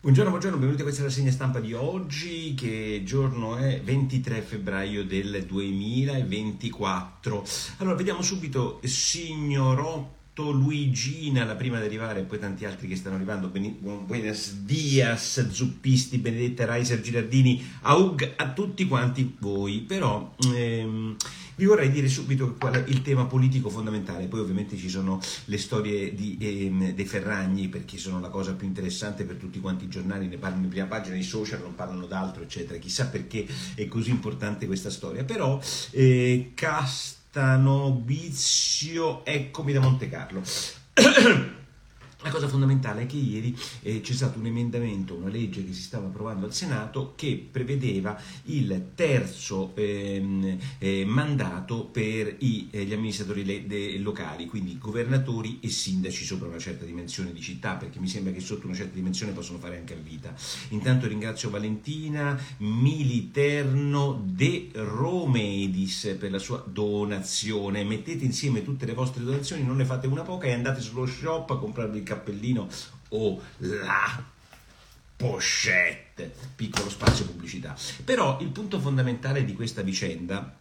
Buongiorno, buongiorno, benvenuti a questa rassegna stampa di oggi, che giorno è 23 febbraio del 2024. Allora, vediamo subito Signorotto, Luigina, la prima ad arrivare, e poi tanti altri che stanno arrivando, Buenos Dias, Zuppisti, Benedetta Reiser, Girardini, Aug a tutti quanti voi. Però... Ehm, vi vorrei dire subito qual è il tema politico fondamentale, poi ovviamente ci sono le storie di, ehm, dei Ferragni perché sono la cosa più interessante per tutti quanti i giornali, ne parlano in prima pagina, i social non parlano d'altro, eccetera. Chissà perché è così importante questa storia. Però eh, Castano, Bizio, eccomi da Monte Carlo. La cosa fondamentale è che ieri eh, c'è stato un emendamento, una legge che si stava approvando al Senato che prevedeva il terzo ehm, eh, mandato per i, eh, gli amministratori le, de, locali, quindi governatori e sindaci sopra una certa dimensione di città, perché mi sembra che sotto una certa dimensione possono fare anche a vita. Intanto ringrazio Valentina Militerno De Romedis per la sua donazione. Mettete insieme tutte le vostre donazioni, non ne fate una poca e andate sullo shop a comprarvi cappellino o la pochette, piccolo spazio pubblicità. Però il punto fondamentale di questa vicenda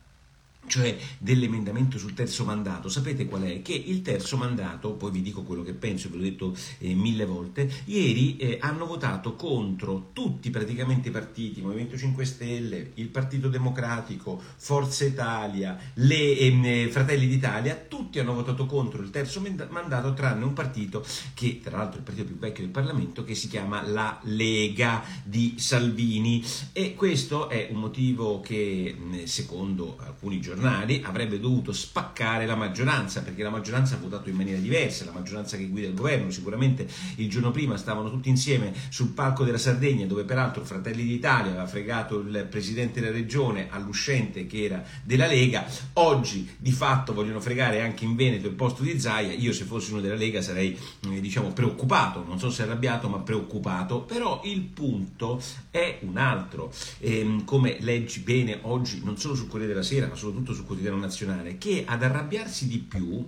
cioè dell'emendamento sul terzo mandato, sapete qual è? Che il terzo mandato, poi vi dico quello che penso, ve l'ho detto eh, mille volte, ieri eh, hanno votato contro tutti praticamente i partiti, Movimento 5 Stelle, il Partito Democratico, Forza Italia, le eh, Fratelli d'Italia, tutti hanno votato contro il terzo mandato tranne un partito che tra l'altro è il partito più vecchio del Parlamento che si chiama la Lega di Salvini e questo è un motivo che secondo alcuni giornalisti giornali avrebbe dovuto spaccare la maggioranza, perché la maggioranza ha votato in maniera diversa, la maggioranza che guida il governo, sicuramente il giorno prima stavano tutti insieme sul palco della Sardegna, dove peraltro Fratelli d'Italia aveva fregato il presidente della regione all'uscente che era della Lega, oggi di fatto vogliono fregare anche in Veneto il posto di Zaia, io se fossi uno della Lega sarei eh, diciamo preoccupato, non so se arrabbiato ma preoccupato, però il punto è un altro, ehm, come leggi bene oggi non solo sul Corriere della Sera ma soprattutto soprattutto sul quotidiano nazionale, che ad arrabbiarsi di più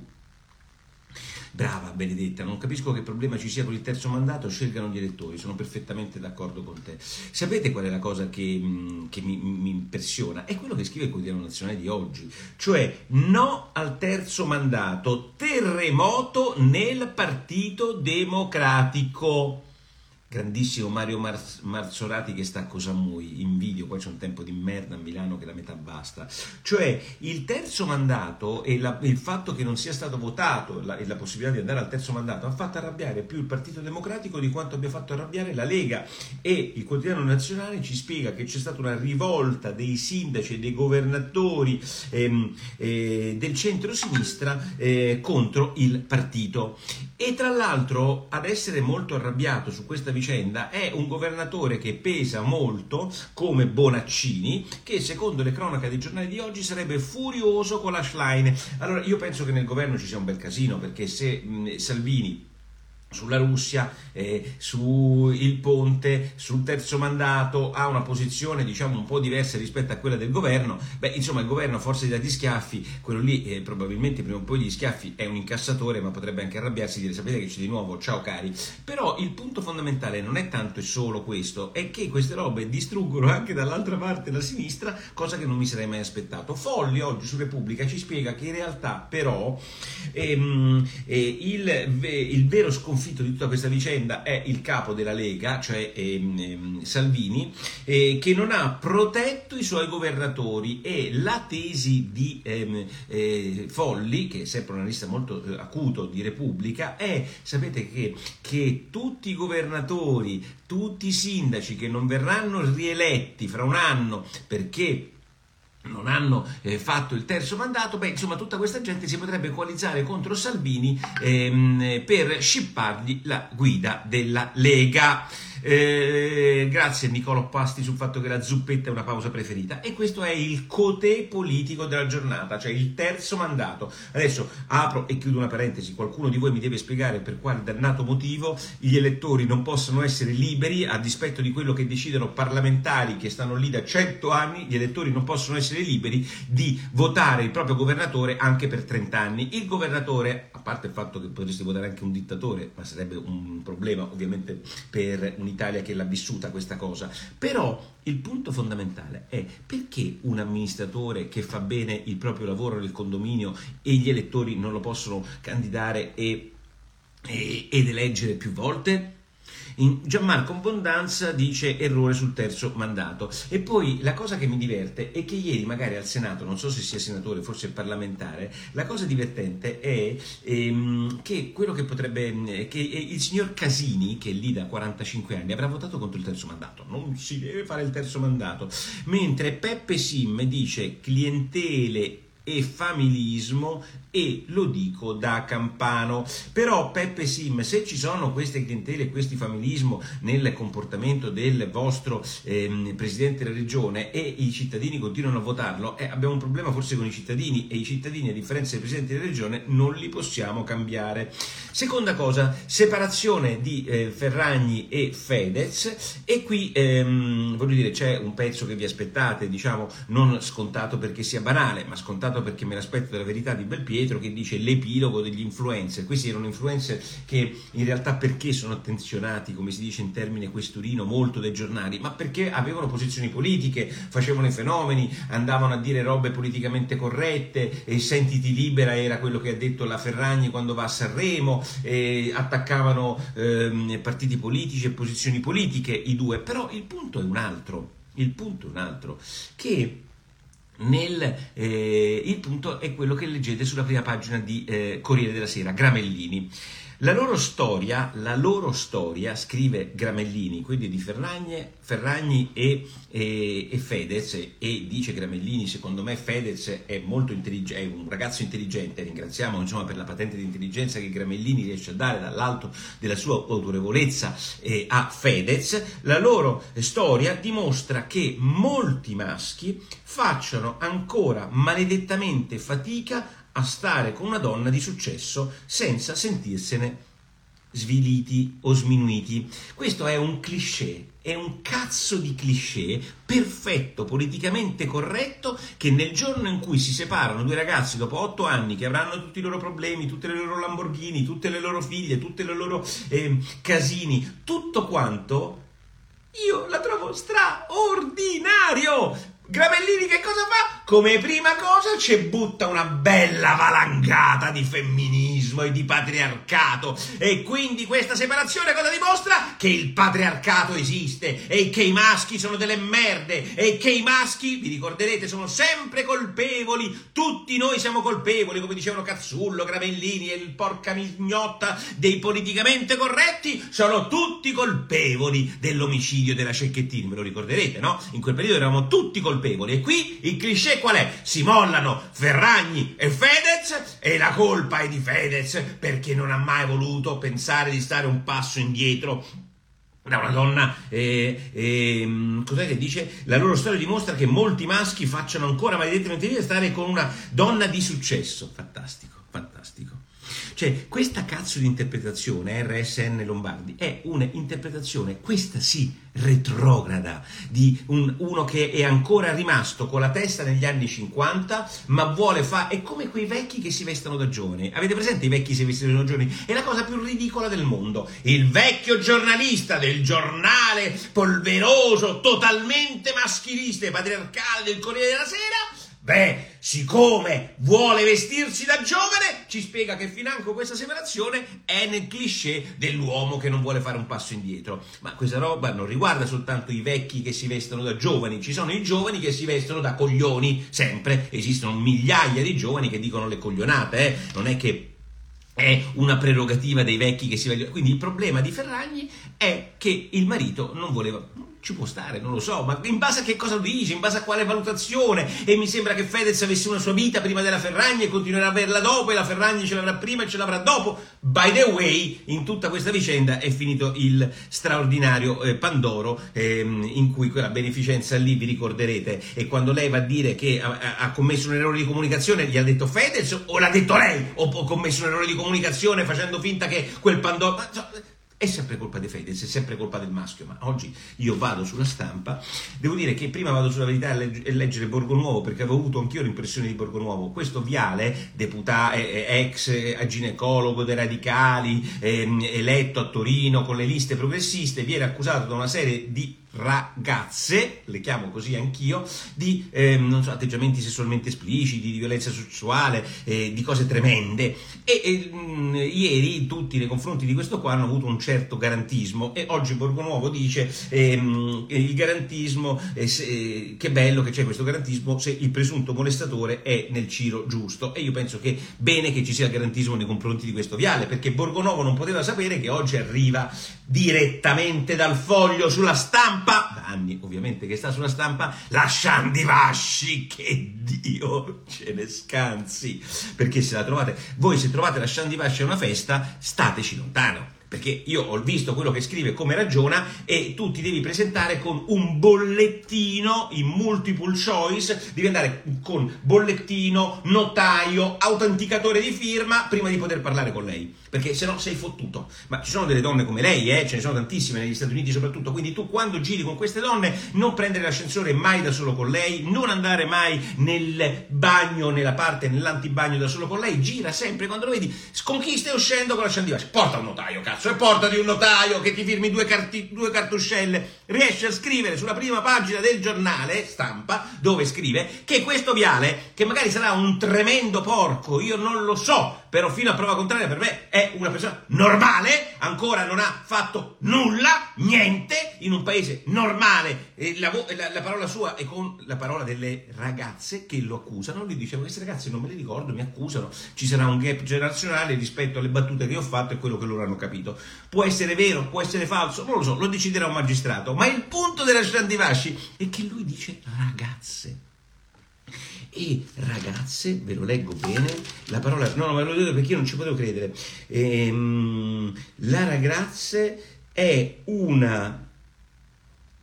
Brava Benedetta, non capisco che problema ci sia con il terzo mandato, scelgano gli elettori, sono perfettamente d'accordo con te. Sapete qual è la cosa che, che mi, mi, impressiona? È quello che scrive il quotidiano nazionale di oggi, cioè no al terzo mandato, terremoto nel Partito Democratico grandissimo Mario Mar- Marzorati che sta a Cosamui in video, poi c'è un tempo di merda a Milano che la metà basta. Cioè il terzo mandato e la, il fatto che non sia stato votato la, e la possibilità di andare al terzo mandato ha fatto arrabbiare più il Partito Democratico di quanto abbia fatto arrabbiare la Lega e il quotidiano nazionale ci spiega che c'è stata una rivolta dei sindaci e dei governatori ehm, eh, del centro-sinistra eh, contro il partito. E tra l'altro ad essere molto arrabbiato su questa vicenda è un governatore che pesa molto come Bonaccini, che secondo le cronache dei giornali di oggi sarebbe furioso con la Schlein. Allora io penso che nel governo ci sia un bel casino perché se mh, Salvini sulla Russia, eh, sul ponte, sul terzo mandato, ha una posizione diciamo un po' diversa rispetto a quella del governo. Beh, insomma, il governo a forza di dati schiaffi, quello lì eh, probabilmente prima o poi gli schiaffi è un incassatore, ma potrebbe anche arrabbiarsi e dire sapete che c'è di nuovo, ciao cari. Però il punto fondamentale non è tanto e solo questo, è che queste robe distruggono anche dall'altra parte la sinistra, cosa che non mi sarei mai aspettato. Folli oggi su Repubblica ci spiega che in realtà però ehm, eh, il, il vero sconfitto sconfitto di tutta questa vicenda è il capo della Lega, cioè ehm, ehm, Salvini, eh, che non ha protetto i suoi governatori e la tesi di ehm, eh, Folli, che è sempre una lista molto eh, acuto di Repubblica, è, sapete che, che tutti i governatori, tutti i sindaci che non verranno rieletti fra un anno perché non hanno eh, fatto il terzo mandato, beh, insomma, tutta questa gente si potrebbe coalizzare contro Salvini ehm, per scippargli la guida della Lega. Eh, grazie Niccolo Pasti sul fatto che la zuppetta è una pausa preferita. E questo è il cotè politico della giornata, cioè il terzo mandato. Adesso apro e chiudo una parentesi. Qualcuno di voi mi deve spiegare per quale dannato motivo gli elettori non possono essere liberi a dispetto di quello che decidono parlamentari che stanno lì da 100 anni. Gli elettori non possono essere liberi di votare il proprio governatore anche per 30 anni. Il governatore, a parte il fatto che potreste votare anche un dittatore, ma sarebbe un problema ovviamente per un un'Italia che l'ha vissuta questa cosa. Però il punto fondamentale è perché un amministratore che fa bene il proprio lavoro nel condominio e gli elettori non lo possono candidare e, e, ed eleggere più volte? Gianmarco Abbondanza dice errore sul terzo mandato. E poi la cosa che mi diverte è che ieri magari al Senato, non so se sia senatore, forse parlamentare, la cosa divertente è ehm, che quello che potrebbe, che il signor Casini, che è lì da 45 anni, avrà votato contro il terzo mandato. Non si deve fare il terzo mandato. Mentre Peppe Sim dice clientele e familismo e lo dico da campano. Però Peppe Sim, se ci sono queste clientele e questi familismo nel comportamento del vostro ehm, presidente della regione e i cittadini continuano a votarlo, eh, abbiamo un problema forse con i cittadini e i cittadini a differenza dei presidenti della regione non li possiamo cambiare. Seconda cosa, separazione di eh, Ferragni e Fedez e qui ehm, voglio dire c'è un pezzo che vi aspettate, diciamo non scontato perché sia banale, ma scontato perché me l'aspetto della verità di Belpietro Pietro che dice l'epilogo degli influencer. Questi erano influencer che in realtà perché sono attenzionati, come si dice in termine questurino, molto dai giornali? Ma perché avevano posizioni politiche, facevano i fenomeni, andavano a dire robe politicamente corrette, e sentiti libera era quello che ha detto la Ferragni quando va a Sanremo, attaccavano eh, partiti politici e posizioni politiche i due. Però il punto è un altro. Il punto è un altro, che nel, eh, il punto è quello che leggete sulla prima pagina di eh, Corriere della Sera, Gramellini. La loro storia, la loro storia, scrive Gramellini, quindi di Ferragni, Ferragni e, e, e, Fedez, e dice Gramellini, secondo me Fedez è, intelligente, è un ragazzo intelligente, ringraziamo insomma, per la patente di intelligenza che Gramellini riesce a dare dall'alto della sua autorevolezza eh, a Fedez, la loro storia dimostra che molti maschi facciano ancora maledettamente fatica a stare con una donna di successo senza sentirsene sviliti o sminuiti. Questo è un cliché, è un cazzo di cliché perfetto, politicamente corretto, che nel giorno in cui si separano due ragazzi dopo otto anni che avranno tutti i loro problemi, tutte le loro Lamborghini, tutte le loro figlie, tutte le loro eh, casini, tutto quanto, io la trovo straordinario. Gramellini che cosa fa? Come prima cosa ci butta una bella valangata di femminismo e di patriarcato e quindi questa separazione cosa dimostra? Che il patriarcato esiste e che i maschi sono delle merde e che i maschi, vi ricorderete, sono sempre colpevoli, tutti noi siamo colpevoli, come dicevano Cazzullo, Gramellini e il porca mignotta dei politicamente corretti, sono tutti colpevoli dell'omicidio della Cecchettini, me lo ricorderete, no? In quel periodo eravamo tutti colpevoli e qui il cliché qual è? Si mollano Ferragni e Fedez e la colpa è di Fedez perché non ha mai voluto pensare di stare un passo indietro da una donna, eh, eh, cos'è che dice? La loro storia dimostra che molti maschi facciano ancora maledettamente via stare con una donna di successo. Fantastico, fantastico. Cioè, questa cazzo di interpretazione, RSN Lombardi, è un'interpretazione, questa sì, retrograda, di un, uno che è ancora rimasto con la testa negli anni 50, ma vuole fare... È come quei vecchi che si vestono da giovani. Avete presente i vecchi che si vestono da giovani? È la cosa più ridicola del mondo. Il vecchio giornalista del giornale polveroso, totalmente maschilista e patriarcale del Corriere della Sera Beh, siccome vuole vestirsi da giovane, ci spiega che financo questa separazione è nel cliché dell'uomo che non vuole fare un passo indietro. Ma questa roba non riguarda soltanto i vecchi che si vestono da giovani, ci sono i giovani che si vestono da coglioni, sempre. Esistono migliaia di giovani che dicono le coglionate, eh? Non è che è una prerogativa dei vecchi che si vedono. Quindi il problema di Ferragni è che il marito non voleva ci può stare, non lo so, ma in base a che cosa dice, in base a quale valutazione? E mi sembra che Fedez avesse una sua vita prima della Ferragni e continuerà a averla dopo e la Ferragni ce l'avrà prima e ce l'avrà dopo. By the way, in tutta questa vicenda è finito il straordinario eh, Pandoro ehm, in cui quella beneficenza lì vi ricorderete e quando lei va a dire che ha, ha, commesso un errore di comunicazione gli ha detto Fedez o l'ha detto lei o ha commesso un errore di comunicazione facendo finta che quel Pandoro... è sempre colpa di Fedez, è sempre colpa del maschio, ma oggi io vado sulla stampa, devo dire che prima vado sulla verità e leggere Borgo Nuovo, perché avevo avuto anch'io l'impressione di Borgo Nuovo, questo Viale, deputato, ex ginecologo dei radicali, ehm, eletto a Torino con le liste progressiste, viene accusato da una serie di ragazze, le chiamo così anch'io, di ehm, so, atteggiamenti sessualmente espliciti, di violenza sessuale, eh, di cose tremende. E, e mh, ieri tutti nei confronti di questo qua hanno avuto un certo garantismo e oggi Borgonuovo dice ehm, il garantismo, eh, se, eh, che bello che c'è questo garantismo se il presunto molestatore è nel ciro giusto. E io penso che bene che ci sia garantismo nei confronti di questo viale, perché Borgonovo non poteva sapere che oggi arriva direttamente dal foglio sulla stampa stampa, da anni ovviamente che sta sulla stampa, la Shandi Vasci, che Dio ce ne scansi, perché se la trovate, voi se trovate la Shandi Vasci a una festa, stateci lontano perché io ho visto quello che scrive, come ragiona e tu ti devi presentare con un bollettino in multiple choice, devi andare con bollettino, notaio, autenticatore di firma prima di poter parlare con lei, perché se no sei fottuto. Ma ci sono delle donne come lei, eh? ce ne sono tantissime negli Stati Uniti soprattutto, quindi tu quando giri con queste donne non prendere l'ascensore mai da solo con lei, non andare mai nel bagno, nella parte, nell'antibagno da solo con lei, gira sempre quando lo vedi, con chi stai uscendo con la scendivace, porta un notaio, cazzo cazzo e portati un notaio che ti firmi due, carti, due cartuscelle. Riesce a scrivere sulla prima pagina del giornale stampa, dove scrive che questo viale, che magari sarà un tremendo porco, io non lo so, però fino a prova contraria per me è una persona normale, ancora non ha fatto nulla, niente, in un paese normale, la, la, la, parola sua è con la parola delle ragazze che lo accusano, lui dice queste ragazze non me le ricordo, mi accusano, ci sarà un gap generazionale rispetto alle battute che ho fatto e quello che loro hanno capito. Può essere vero, può essere falso, non lo so, lo deciderà un magistrato, ma il punto della Shandivasci è che lui dice ragazze e ragazze, ve lo leggo bene, la parola, no, no, ve lo dico perché io non ci potevo credere, ehm, la ragazze è una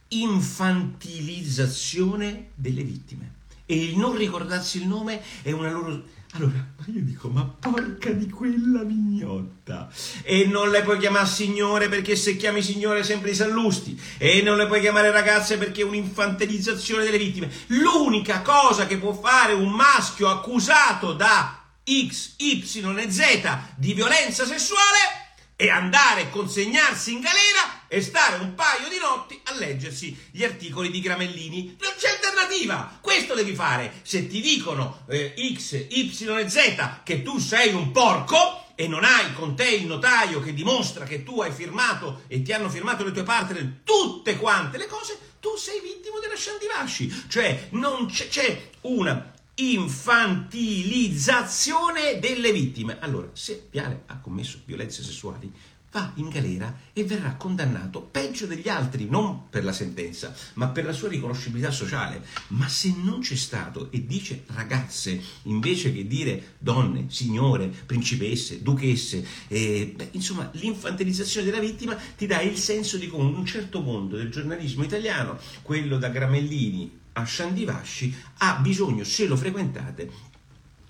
infantilizzazione delle vittime. E il non ricordarsi il nome è una loro allora, io dico, ma porca di quella mignotta! E non le puoi chiamare signore perché se chiami signore sempre i sallusti. E non le puoi chiamare ragazze perché è un'infantilizzazione delle vittime. L'unica cosa che può fare un maschio accusato da X, Y e Z di violenza sessuale è andare a consegnarsi in galera e stare un paio di notti a leggersi gli articoli di Gramellini. Non c'è alternativa! Questo devi fare. Se ti dicono eh, X, Y e Z che tu sei un porco e non hai con te il notaio che dimostra che tu hai firmato e ti hanno firmato le tue partner tutte quante le cose, tu sei vittima della Shandivasci. Cioè, non c'è, c'è una infantilizzazione delle vittime. Allora, se Viale ha commesso violenze sessuali, va in galera e verrà condannato peggio degli altri, non per la sentenza, ma per la sua riconoscibilità sociale. Ma se non c'è stato e dice ragazze invece che dire donne, signore, principesse, duchesse, eh, beh, insomma l'infantilizzazione della vittima ti dà il senso di come un certo mondo del giornalismo italiano, quello da Gramellini a Shandivasci ha bisogno, se lo frequentate,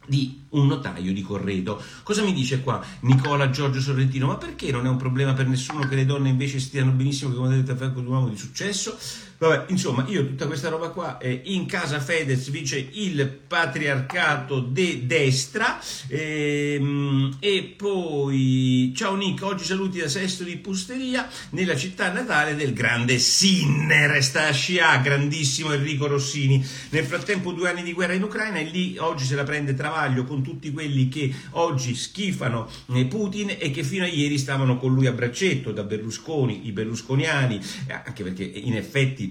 di un notaio di Corredo. Cosa mi dice qua Nicola Giorgio Sorrentino? Ma perché non è un problema per nessuno che le donne invece stiano benissimo che detto a fianco di un uomo di successo? Vabbè, insomma, io tutta questa roba qua, eh, in casa Fedez vince il patriarcato de destra ehm, e poi, ciao Nick, oggi saluti da Sesto di Pusteria nella città natale del grande Sinner, sta a Scia, grandissimo Enrico Rossini. Nel frattempo due anni di guerra in Ucraina e lì oggi se la prende Travaglio con tutti quelli che oggi schifano eh, Putin e che fino a ieri stavano con lui a braccetto, da Berlusconi, i berlusconiani, anche perché in effetti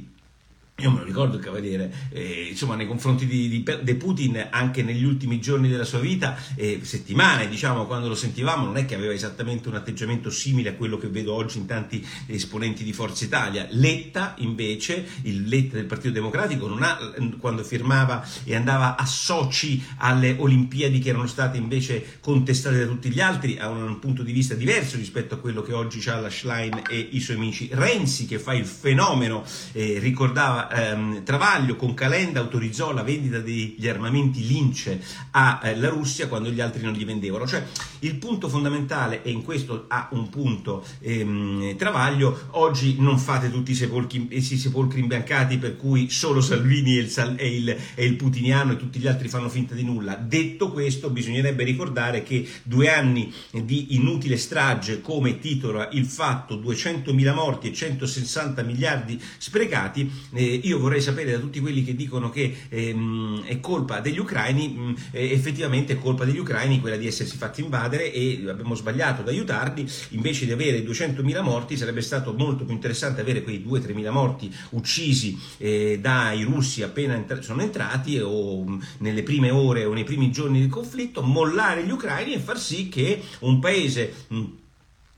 io me lo ricordo il Cavaliere, eh, insomma, nei confronti di, di, di, Putin, anche negli ultimi giorni della sua vita, eh, settimane, diciamo, quando lo sentivamo, non è che aveva esattamente un atteggiamento simile a quello che vedo oggi in tanti esponenti di Forza Italia. Letta, invece, il Letta del Partito Democratico, ha, quando firmava e andava a soci alle Olimpiadi che erano state invece contestate da tutti gli altri, ha un, un punto di vista diverso rispetto a quello che oggi ha la Schlein e i suoi amici. Renzi, che fa il fenomeno, eh, ricordava ehm, Travaglio con Calenda autorizzò la vendita degli armamenti Lince alla eh, Russia quando gli altri non li vendevano. Cioè il punto fondamentale, e in questo ha un punto ehm, Travaglio, oggi non fate tutti i sepolcri, i sepolcri imbiancati per cui solo Salvini e il, e, il, e il putiniano e tutti gli altri fanno finta di nulla. Detto questo, bisognerebbe ricordare che due anni di inutile strage, come titola il fatto 200.000 morti e 160 miliardi sprecati, eh, io vorrei sapere da tutti quelli che dicono che ehm, è colpa degli ucraini, mh, mm, effettivamente è colpa degli ucraini quella di essersi fatti invadere e abbiamo sbagliato ad aiutarli, invece di avere 200.000 morti sarebbe stato molto più interessante avere quei 2-3.000 morti uccisi eh, dai russi appena entra- sono entrati o mh, mm, nelle prime ore o nei primi giorni del conflitto, mollare gli ucraini e far sì che un paese mh,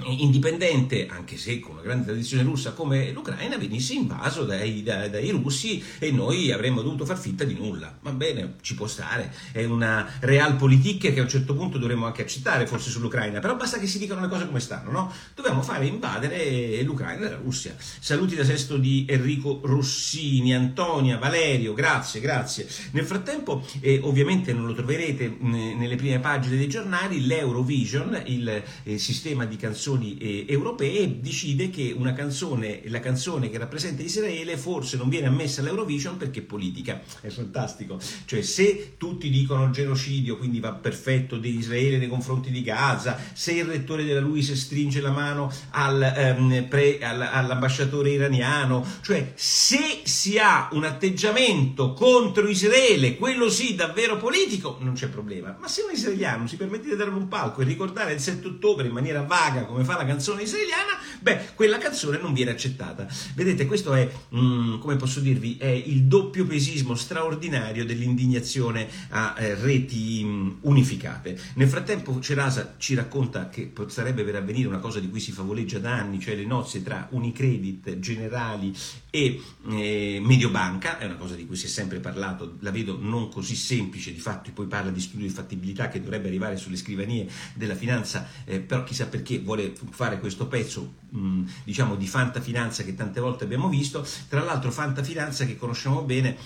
indipendente, anche se con una grande tradizione russa come l'Ucraina, venisse invaso dai, dai, dai, russi e noi avremmo dovuto far finta di nulla. Va bene, ci può stare, è una realpolitik che a un certo punto dovremmo anche accettare forse sull'Ucraina, però basta che si dicano le cose come stanno, no? Dobbiamo fare invadere l'Ucraina e la Russia. Saluti da Sesto di Enrico Rossini, Antonia, Valerio, grazie, grazie. Nel frattempo, eh, ovviamente non lo troverete mh, nelle prime pagine dei giornali, l'Eurovision, il eh, sistema di canzoni canzoni eh, europee decide che una canzone, la canzone che rappresenta Israele forse non viene ammessa all'Eurovision perché è politica. È fantastico. Cioè se tutti dicono genocidio, quindi va perfetto di Israele nei confronti di Gaza, se il rettore della Luis stringe la mano al, ehm, pre, all, all'ambasciatore iraniano, cioè se si ha un atteggiamento contro Israele, quello sì davvero politico, non c'è problema. Ma se un israeliano si permette di dare un palco e ricordare il 7 ottobre in maniera vaga, come fa la canzone israeliana, beh, quella canzone non viene accettata. Vedete, questo è, mm, come posso dirvi, è il doppio pesismo straordinario dell'indignazione a eh, reti mm, unificate. Nel frattempo Cerasa ci racconta che potrebbe per avvenire una cosa di cui si favoleggia da anni, cioè le nozze tra Unicredit, Generali e eh, Mediobanca, è una cosa di cui si è sempre parlato, la vedo non così semplice, di fatto poi parla di studio di fattibilità che dovrebbe arrivare sulle scrivanie della finanza, eh, però chissà perché vuole fare questo pezzo mh, diciamo di fantafinanza che tante volte abbiamo visto, tra l'altro fantafinanza che conosciamo bene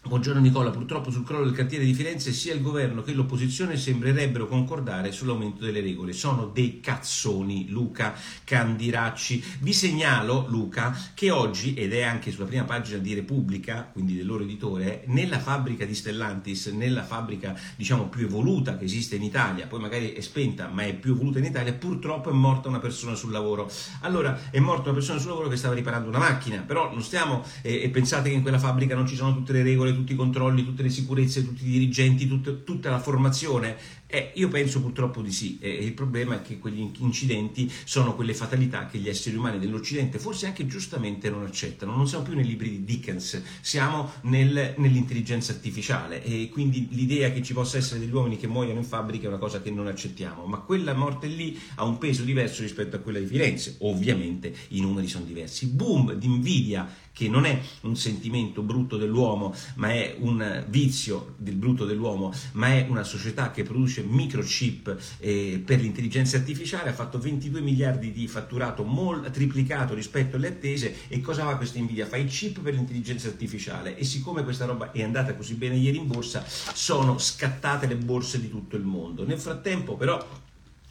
Buongiorno Nicola, purtroppo sul crollo del cantiere di Firenze sia il governo che l'opposizione sembrerebbero concordare sull'aumento delle regole. Sono dei cazzoni, Luca Candiracci. Vi segnalo, Luca, che oggi, ed è anche sulla prima pagina di Repubblica, quindi del loro editore, nella fabbrica di Stellantis, nella fabbrica diciamo più evoluta che esiste in Italia, poi magari è spenta ma è più evoluta in Italia, purtroppo è morta una persona sul lavoro. Allora, è morta una persona sul lavoro che stava riparando una macchina, però non stiamo, eh, e pensate che in quella fabbrica non ci sono tutte le regole, tutti i controlli, tutte le sicurezze, tutti i dirigenti, tutte, tutta la formazione eh, io penso purtroppo di sì, e il problema è che quegli incidenti sono quelle fatalità che gli esseri umani dell'Occidente forse anche giustamente non accettano. Non siamo più nei libri di Dickens, siamo nel, nell'intelligenza artificiale e quindi l'idea che ci possa essere degli uomini che muoiono in fabbrica è una cosa che non accettiamo, ma quella morte lì ha un peso diverso rispetto a quella di Firenze, ovviamente i numeri sono diversi. Boom di invidia che non è un sentimento brutto dell'uomo, ma è un vizio del brutto dell'uomo, ma è una società che produce produce microchip eh, per l'intelligenza artificiale, ha fatto 22 miliardi di fatturato, mol, triplicato rispetto alle attese e cosa fa questa Nvidia? Fa i chip per l'intelligenza artificiale e siccome questa roba è andata così bene ieri in borsa, sono scattate le borse di tutto il mondo. Nel frattempo però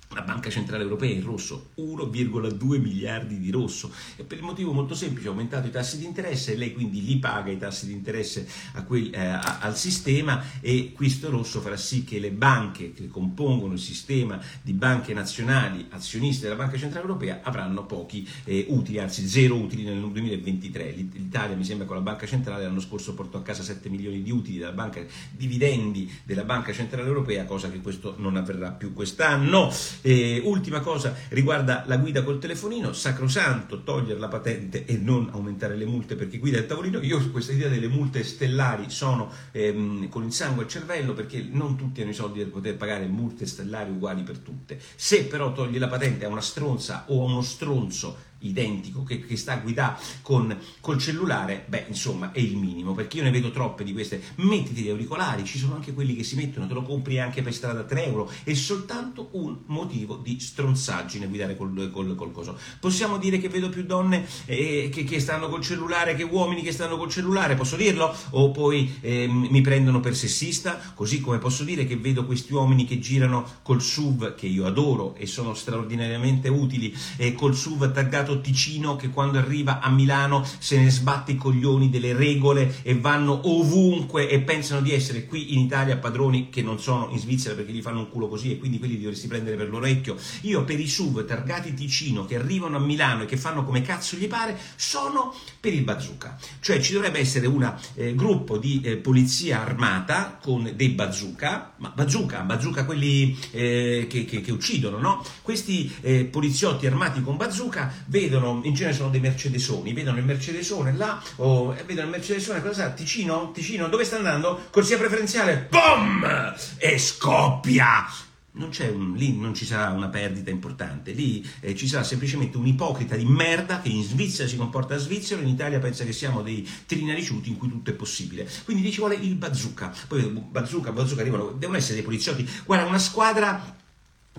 la Banca Centrale Europea in rosso 1,2 miliardi di rosso e per il motivo molto semplice ha aumentato i tassi di interesse e lei quindi li paga i tassi di interesse quel, eh, al sistema e questo rosso farà sì che le banche che compongono il sistema di banche nazionali azioniste della Banca Centrale Europea avranno pochi eh, utili, anzi zero utili nel 2023. L'Italia mi sembra con la Banca Centrale l'anno scorso portò a casa 7 milioni di utili dalla banca, dividendi della Banca Centrale Europea, cosa che questo non avverrà più quest'anno. E ultima cosa riguarda la guida col telefonino, sacrosanto togliere la patente e non aumentare le multe perché guida il tavolino. Io questa idea delle multe stellari sono ehm, con il sangue al cervello perché non tutti hanno i soldi per poter pagare multe stellari uguali per tutte. Se però togli la patente a una stronza o a uno stronzo identico che, che sta a guidare con, col cellulare, beh, insomma, è il minimo, perché io ne vedo troppe di queste. Mettiti gli auricolari, ci sono anche quelli che si mettono, te lo compri anche per strada a 3 euro, è soltanto un motivo di stronzaggine guidare col, col, col coso. Possiamo dire che vedo più donne eh, che, che, stanno col cellulare che uomini che stanno col cellulare, posso dirlo? O poi eh, mi prendono per sessista, così come posso dire che vedo questi uomini che girano col SUV, che io adoro e sono straordinariamente utili, eh, col SUV taggato Ticino che quando arriva a Milano se ne sbatte i coglioni delle regole e vanno ovunque e pensano di essere qui in Italia padroni che non sono in Svizzera perché gli fanno un culo così e quindi quelli li dovresti prendere per l'orecchio. Io per i SUV targati Ticino che arrivano a Milano e che fanno come cazzo gli pare sono per il bazooka. Cioè ci dovrebbe essere un eh, gruppo di eh, polizia armata con dei bazooka, ma bazooka, bazooka quelli eh, che, che, che, uccidono, no? Questi eh, poliziotti armati con bazooka vedono, in genere sono dei mercedesoni, vedono il mercedesone là, o eh, vedono il mercedesone, cosa sa? Ticino? Ticino, dove sta andando? Corsia preferenziale, BOM! E scoppia! Non un, lì non ci sarà una perdita importante, lì eh, ci sarà semplicemente un ipocrita di merda che in Svizzera si comporta a svizzero, in Italia pensa che siamo dei trinariciuti in cui tutto è possibile. Quindi ci vuole il bazooka, poi bazooka, bazooka arrivano, devono essere dei poliziotti. Guarda, una squadra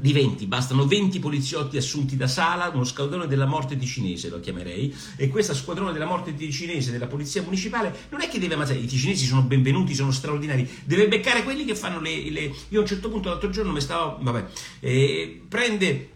di 20, bastano 20 poliziotti assunti da Sala, uno squadrone della morte ticinese lo chiamerei, e questo squadrone della morte ticinese della polizia municipale non è che deve ammazzare, i ticinesi sono benvenuti, sono straordinari, deve beccare quelli che fanno le... le... Io a un certo punto l'altro giorno mi stavo, vabbè, eh, prende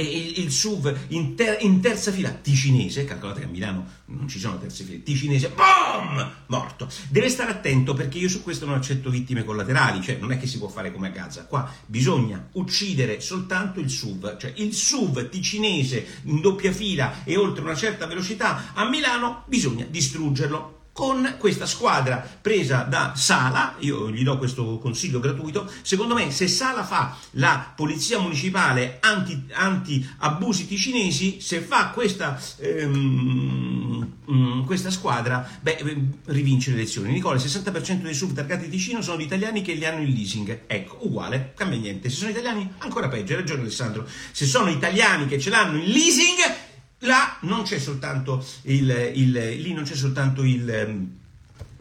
il, il SUV in, ter, in, terza fila, ticinese, calcolate che a Milano non ci sono terze file, ticinese, boom, morto. Deve stare attento perché io su questo non accetto vittime collaterali, cioè non è che si può fare come a Gaza, qua bisogna uccidere soltanto il SUV, cioè il SUV ticinese in doppia fila e oltre una certa velocità a Milano bisogna distruggerlo con questa squadra presa da Sala, io gli do questo consiglio gratuito, secondo me se Sala fa la polizia municipale anti, anti abusi ticinesi, se fa questa, ehm, mm, questa squadra, beh, eh, rivince le elezioni. Nicola, il 60% dei sub targati Ticino sono di italiani che li hanno in leasing. Ecco, uguale, cambia niente. Se sono italiani, ancora peggio, hai ragione Alessandro. Se sono italiani che ce l'hanno in leasing là non c'è soltanto il, il, lì non c'è soltanto il ehm,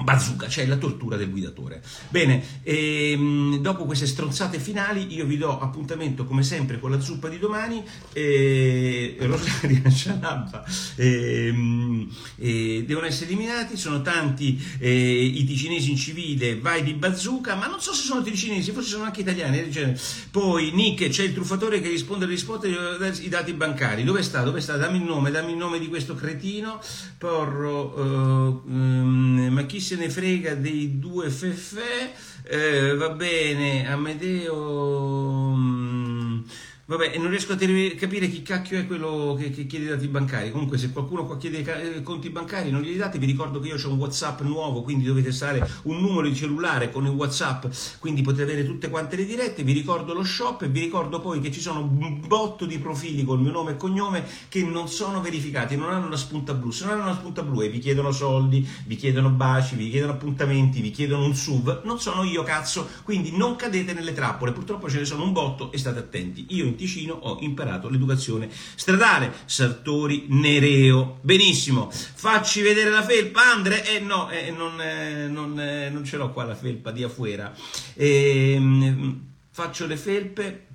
bazooka, cioè la tortura del guidatore. Bene, ehm, dopo queste stronzate finali io vi do appuntamento come sempre con la zuppa di domani, eh, Rosaria Scialabba ehm, eh, devono essere eliminati, sono tanti eh, i ticinesi in civile, vai di bazooka, ma non so se sono ticinesi, forse sono anche italiani. Cioè, poi Nick, c'è il truffatore che risponde alle risposte i dati bancari, dove sta? Dove sta? Dammi il nome, dammi il nome di questo cretino, porro, um, ma chi se ne frega dei due feffè, eh, va bene, Amedeo... Mm, Vabbè, non riesco a capire chi cacchio è quello che, che chiede i dati bancari. Comunque, se qualcuno qua chiede eh, conti bancari, non glieli date. Vi ricordo che io ho un WhatsApp nuovo, quindi dovete stare un numero di cellulare con il WhatsApp, quindi potete avere tutte quante le dirette. Vi ricordo lo shop e vi ricordo poi che ci sono un botto di profili col mio nome e cognome che non sono verificati, non hanno la spunta blu. Se non hanno la spunta blu e vi chiedono soldi, vi chiedono baci, vi chiedono appuntamenti, vi chiedono un sub, non sono io, cazzo. Quindi non cadete nelle trappole. Purtroppo ce ne sono un botto e state attenti. Io in Ticino ho imparato l'educazione stradale. Sartori Nereo. Benissimo. Facci vedere la felpa, Andre? Eh no, eh, non, eh, non, eh, non, ce l'ho qua la felpa di afuera. Ehm, faccio le felpe.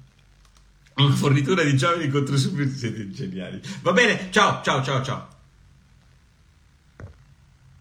Una fornitura di giovani contro super siete geniali. Va bene, ciao, ciao, ciao, ciao.